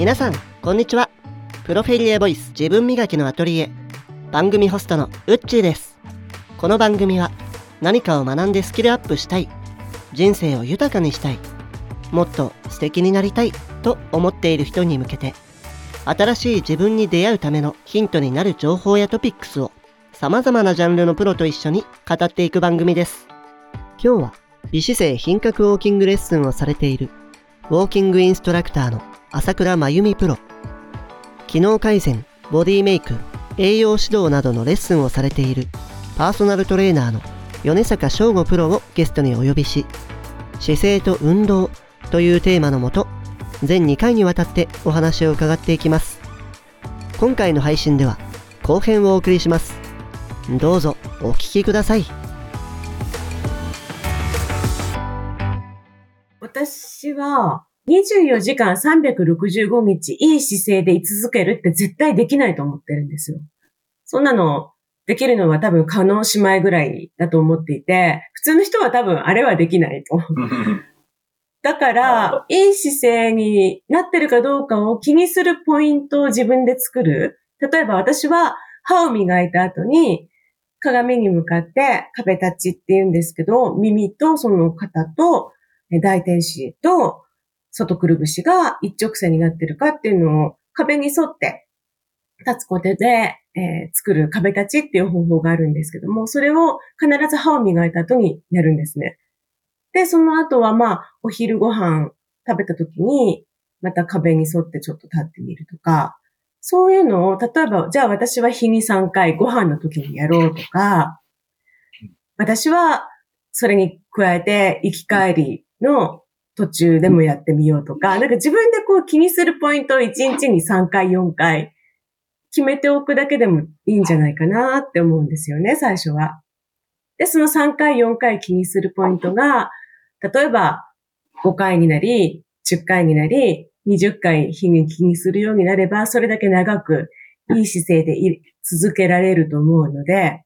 皆さんこんにちは。プロフィリエボイス自分磨きのアトリエ番組ホストのウッチーです。この番組は何かを学んでスキルアップしたい人生を豊かにしたいもっと素敵になりたいと思っている人に向けて新しい自分に出会うためのヒントになる情報やトピックスを様々なジャンルのプロと一緒に語っていく番組です。今日は美姿勢品格ウォーキングレッスンをされているウォーキングインストラクターの朝倉真由美プロ。機能改善ボディメイク栄養指導などのレッスンをされているパーソナルトレーナーの米坂翔吾プロをゲストにお呼びし姿勢と運動というテーマのもと全2回にわたってお話を伺っていきます。今回の配信では後編をお送りします。どうぞお聞きください。私は24時間365日いい姿勢で居続けるって絶対できないと思ってるんですよ。そんなのできるのは多分可能姉妹ぐらいだと思っていて、普通の人は多分あれはできないと。だから、いい姿勢になってるかどうかを気にするポイントを自分で作る。例えば私は歯を磨いた後に鏡に向かって壁立ちって言うんですけど、耳とその肩とえ大天使と外くるぶしが一直線になってるかっていうのを壁に沿って立つことで、えー作る壁立ちっていう方法があるんですけども、それを必ず歯を磨いた後にやるんですね。で、その後はまあ、お昼ご飯食べた時に、また壁に沿ってちょっと立ってみるとか、そういうのを、例えば、じゃあ私は日に3回ご飯の時にやろうとか、私はそれに加えて行き帰りの途中でもやってみようとか、なんか自分でこう気にするポイントを1日に3回、4回決めておくだけでもいいんじゃないかなって思うんですよね、最初は。で、その3回、4回気にするポイントが、例えば5回になり、10回になり、20回日に気にするようになれば、それだけ長くいい姿勢でい続けられると思うので、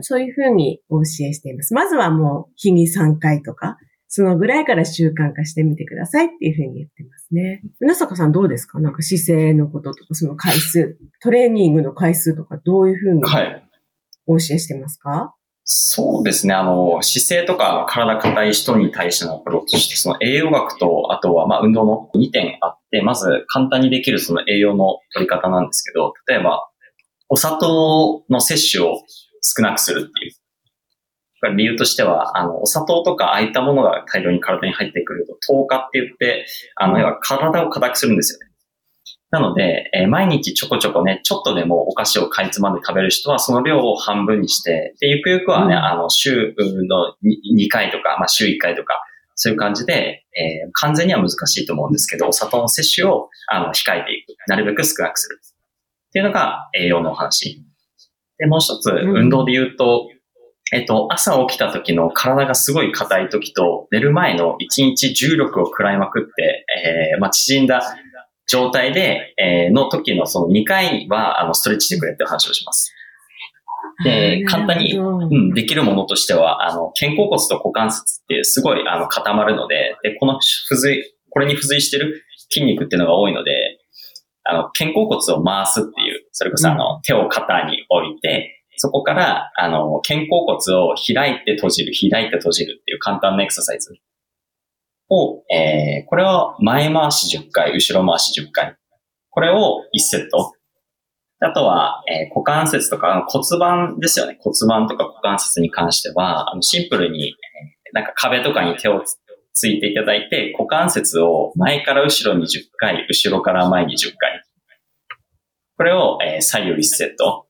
そういうふうにお教えしています。まずはもう日に3回とか、そのぐらいから習慣化してみてくださいっていうふうに言ってますね。皆坂さんどうですか？なんか姿勢のこととか、その回数、トレーニングの回数とか、どういうふうにはい。お教えしてますか、そうですね。あの、姿勢とか体硬い人に対してのアプローチとして、その栄養学と、あとはまあ運動の2点あって、まず簡単にできるその栄養の取り方なんですけど、例えば、お砂糖の摂取を少なくするっていう。これ理由としては、あの、お砂糖とかああいったものが大量に体に入ってくると、糖化って言って、あの、要は体を硬くするんですよね。なので、えー毎日ちょこちょこね、ちょっとでもお菓子をかいつまんで食べる人は、その量を半分にして、で、ゆくゆくはね、うんあの、週の 2, 回とか、まあ、週1回とか、そういう感じで、えー完全には難しいと思うんですけど、お砂糖の摂取を、あの、控えていく。なるべく少なくする。っていうのが栄養のお話。で、もう一つ、ん運動で言うと、えっと、朝起きた時の体がすごい硬い時と、寝る前の1日重力を食らいまくって、えーまあ、縮んだ状態で、えーの時のその2回は、あの、ストレッチしてくれって話をします。で簡単にうん、できるものとしては、あの、肩甲骨と股関節ってすごい、あの、固まるので、で、この付随、これに付随してる筋肉っていうのが多いので、あの、肩甲骨を回すっていう、それこそあの、手を肩に置いて、そこから、あの、肩甲骨を開いて閉じる、開いて閉じるっていう簡単なエクササイズを、えー、これを前回し10回、後ろ回し10回。これを1セット。あとは、えー股関節とか骨盤ですよね。骨盤とか股関節に関しては、あのシンプルに、なんか壁とかに手をつついていただいて、股関節を前から後ろに10回、後ろから前に10回。これを、えー左右1セット。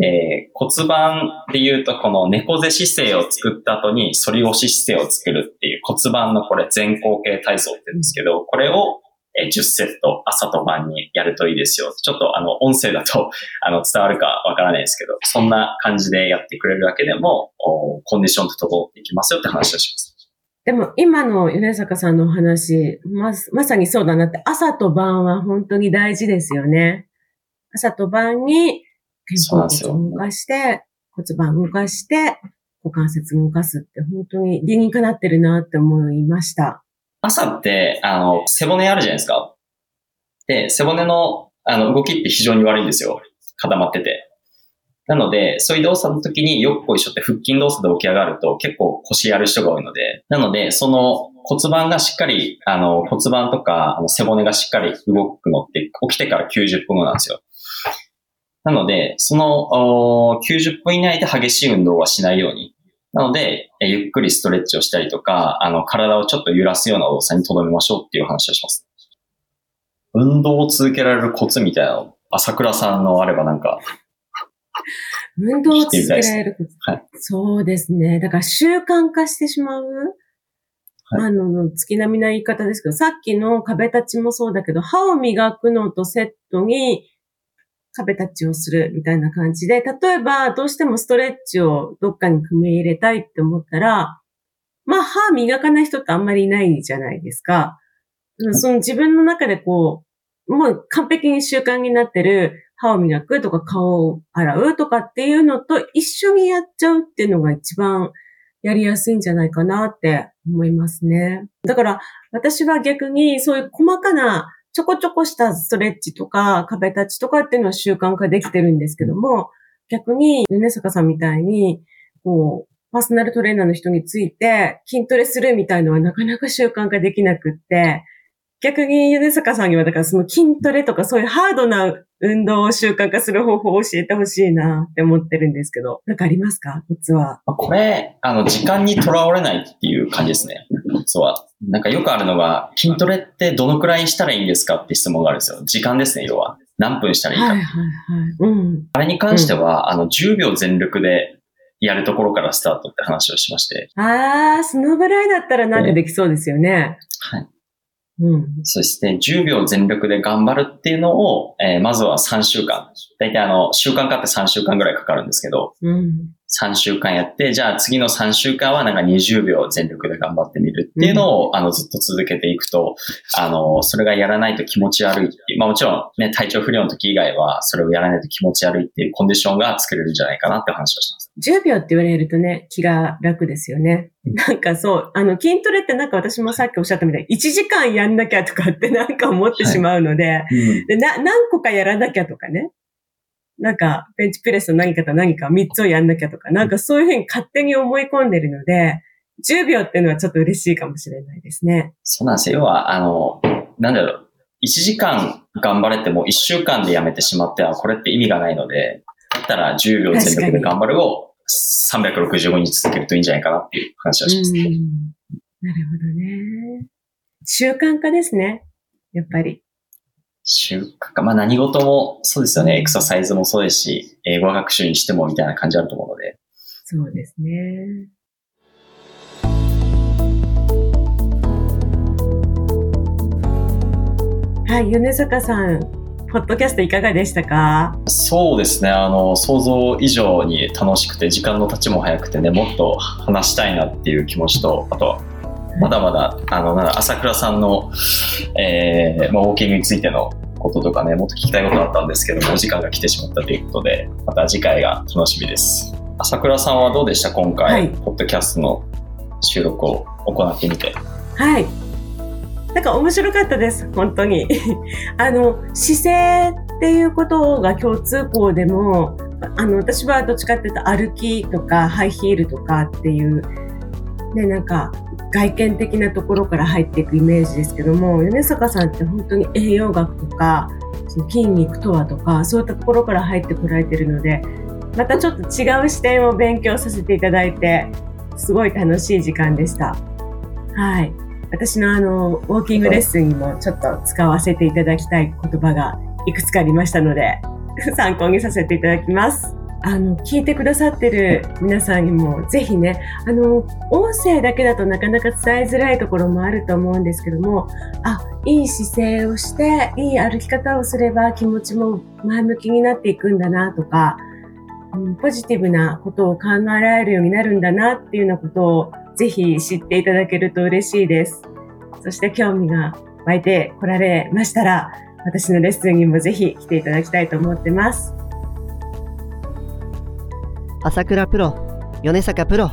えー骨盤で言うと、この猫背姿勢を作った後に反り押し姿勢を作るっていう骨盤のこれ前後傾体操って言うんですけど、これをえー10セット朝と晩にやるといいですよ。ちょっとあの音声だとあの伝わるかわからないですけど、そんな感じでやってくれるだけでもおコンディションと整っていきますよって話をします。でも今の米坂さんのお話、ま、まさにそうだなって、朝と晩は本当に大事ですよね。朝と晩に肩甲骨を動かして、骨盤動かして、股関節動かすって本当に理にかなってるなって思いました。朝って、あの、背骨あるじゃないですか。で、背骨のあの動きって非常に悪いんですよ。固まってて。なので、そういう動作の時によっこいしょって腹筋動作で起き上がると結構腰やる人が多いので、なので、その骨盤がしっかり、あの骨盤とかあの背骨がしっかり動くのって起きてから90分後なんですよ。なので、その90分以内で激しい運動はしないように。なので、ゆっくりストレッチをしたりとか、あの、体をちょっと揺らすような動作に留めましょうっていう話をします。運動を続けられるコツみたいなの、朝倉さんのあればなんか。運動を続けられるコツ。はい、そうですね。だから習慣化してしまう。はい、あの、月並みな言い方ですけど、さっきの壁立ちもそうだけど、歯を磨くのとセットに、壁立ちをするみたいな感じで、例えばどうしてもストレッチをどっかに組み入れたいって思ったら、まあ歯磨かない人ってあんまりいないじゃないですか。その自分の中でこう、もう完璧に習慣になってる歯を磨くとか顔を洗うとかっていうのと一緒にやっちゃうっていうのが一番やりやすいんじゃないかなって思いますね。だから私は逆にそういう細かなちょこちょこしたストレッチとか壁立ちとかっていうのは習慣化できてるんですけども、逆に、米坂さんみたいに、こう、パーソナルトレーナーの人について筋トレするみたいのはなかなか習慣化できなくって、逆に米坂さんにはだからその筋トレとかそういうハードな運動を習慣化する方法を教えてほしいなって思ってるんですけど、なんかありますか？コツは。これ、あの、時間にとらわれないっていう感じですね。コツは。なんかよくあるのが、筋トレってどのくらいしたらいいんですかって質問があるんですよ。時間ですね、要は。何分したらいいか。はいはいはい。うん。あれに関しては、うん、あの、10秒全力でやるところからスタートって話をしまして。ああ、そのぐらいだったらなんかできそうですよね。そして10秒全力で頑張るっていうのを、えー、まずは3週間。大体あの、習慣化って3週間ぐらいかかるんですけど、うん、3週間やって、じゃあ次の3週間はなんか20秒全力で頑張ってみるっていうのを、うん、あの、ずっと続けていくと、あの、それがやらないと気持ち悪いっていう、まあもちろんね、体調不良の時以外は、それをやらないと気持ち悪いっていうコンディションが作れるんじゃないかなって話をします。10秒って言われるとね、気が楽ですよね。なんかそう、あの、筋トレってなんか私もさっきおっしゃったみたいに、1時間やんなきゃとかってなんか思ってしまうので、はいうん、でな何個かやらなきゃとかね。なんか、ベンチプレスの何かと何か3つをやんなきゃとか、なんかそういうふうに勝手に思い込んでるので、10秒っていうのはちょっと嬉しいかもしれないですね。そうなんですよ。要は、あの、なんだろう。1時間頑張れても1週間でやめてしまっては、これって意味がないので、だったら10秒全力で頑張るを365日続けるといいんじゃないかなっていう話をします、ね。なるほどね。習慣化ですね。やっぱり。習慣化。まあ何事もそうですよね。エクササイズもそうですし、英語学習にしてもみたいな感じあると思うので。そうですね。はい、米坂さん、ポッドキャストいかがでしたか？そうですね。あの、想像以上に楽しくて、時間の経ちも早くてね、もっと話したいなっていう気持ちと、あと、まだまだ、あの、なん朝倉さんの、えー、まあ、ウォーキングについてのこととかね、もっと聞きたいことあったんですけども、お時間が来てしまったということで、また次回が楽しみです。朝倉さんはどうでした？今回、はい、ポッドキャストの収録を行ってみて。はい。なんか面白かったです、本当に。あの、姿勢っていうことが共通項でも、あの、私はどっちかっていうと歩きとかハイヒールとかっていう、ね、なんか外見的なところから入っていくイメージですけども米坂さんって本当に栄養学とかその筋肉とはとかそういったところから入ってこられてるのでまたちょっと違う視点を勉強させていただいてすごい楽しい時間でした。はい。私のあの、ウォーキングレッスンにもちょっと使わせていただきたい言葉がいくつかありましたので、参考にさせていただきます。あの、聞いてくださってる皆さんにも、ぜひね、あの、音声だけだとなかなか伝えづらいところもあると思うんですけども、あ、いい姿勢をして、いい歩き方をすれば気持ちも前向きになっていくんだなとか、うん、ポジティブなことを考えられるようになるんだなっていうようなことをぜひ知っていただけると嬉しいです。そして興味が湧いて来られましたら、私のレッスンにもぜひ来ていただきたいと思ってます。朝倉プロ、米坂プロ、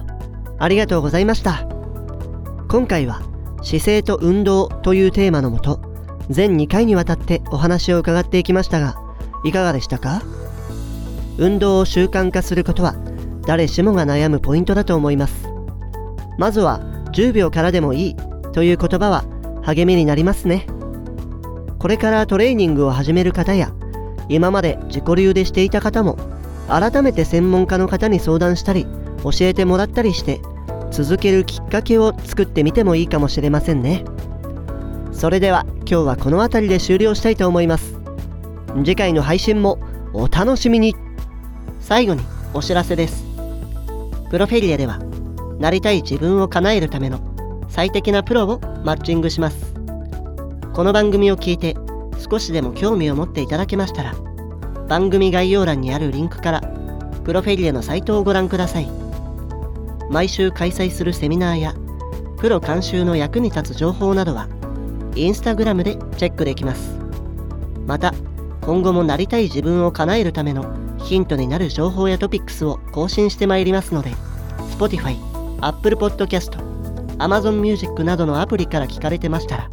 ありがとうございました。今回は姿勢と運動というテーマのもと、全2回にわたってお話を伺っていきましたがいかがでしたか？運動を習慣化することは誰しもが悩むポイントだと思います。まずは10秒からでもいいという言葉は励みになりますね。これからトレーニングを始める方や今まで自己流でしていた方も改めて専門家の方に相談したり教えてもらったりして続けるきっかけを作ってみてもいいかもしれませんね。それでは今日はこの辺りで終了したいと思います。次回の配信もお楽しみに。最後にお知らせです。プロフェリエではなりたい自分を叶えるための最適なプロをマッチングします。この番組を聞いて少しでも興味を持っていただけましたら番組概要欄にあるリンクからプロフェリエのサイトをご覧ください。毎週開催するセミナーやプロ監修の役に立つ情報などはインスタグラムでチェックできます。また今後もなりたい自分を叶えるためのヒントになる情報やトピックスを更新してまいりますので Spotify、Apple Podcast、Amazon Music などのアプリから聞かれてましたら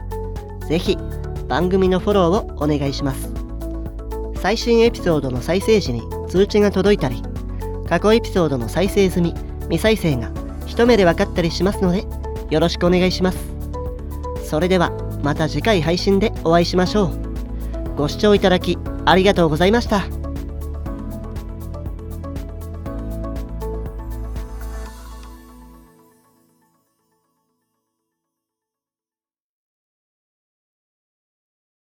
ぜひ番組のフォローをお願いします。最新エピソードの再生時に通知が届いたり過去エピソードの再生済み未再生が一目で分かったりしますのでよろしくお願いしますそれではまた次回配信でお会いしましょうご視聴いただきありがとうございました。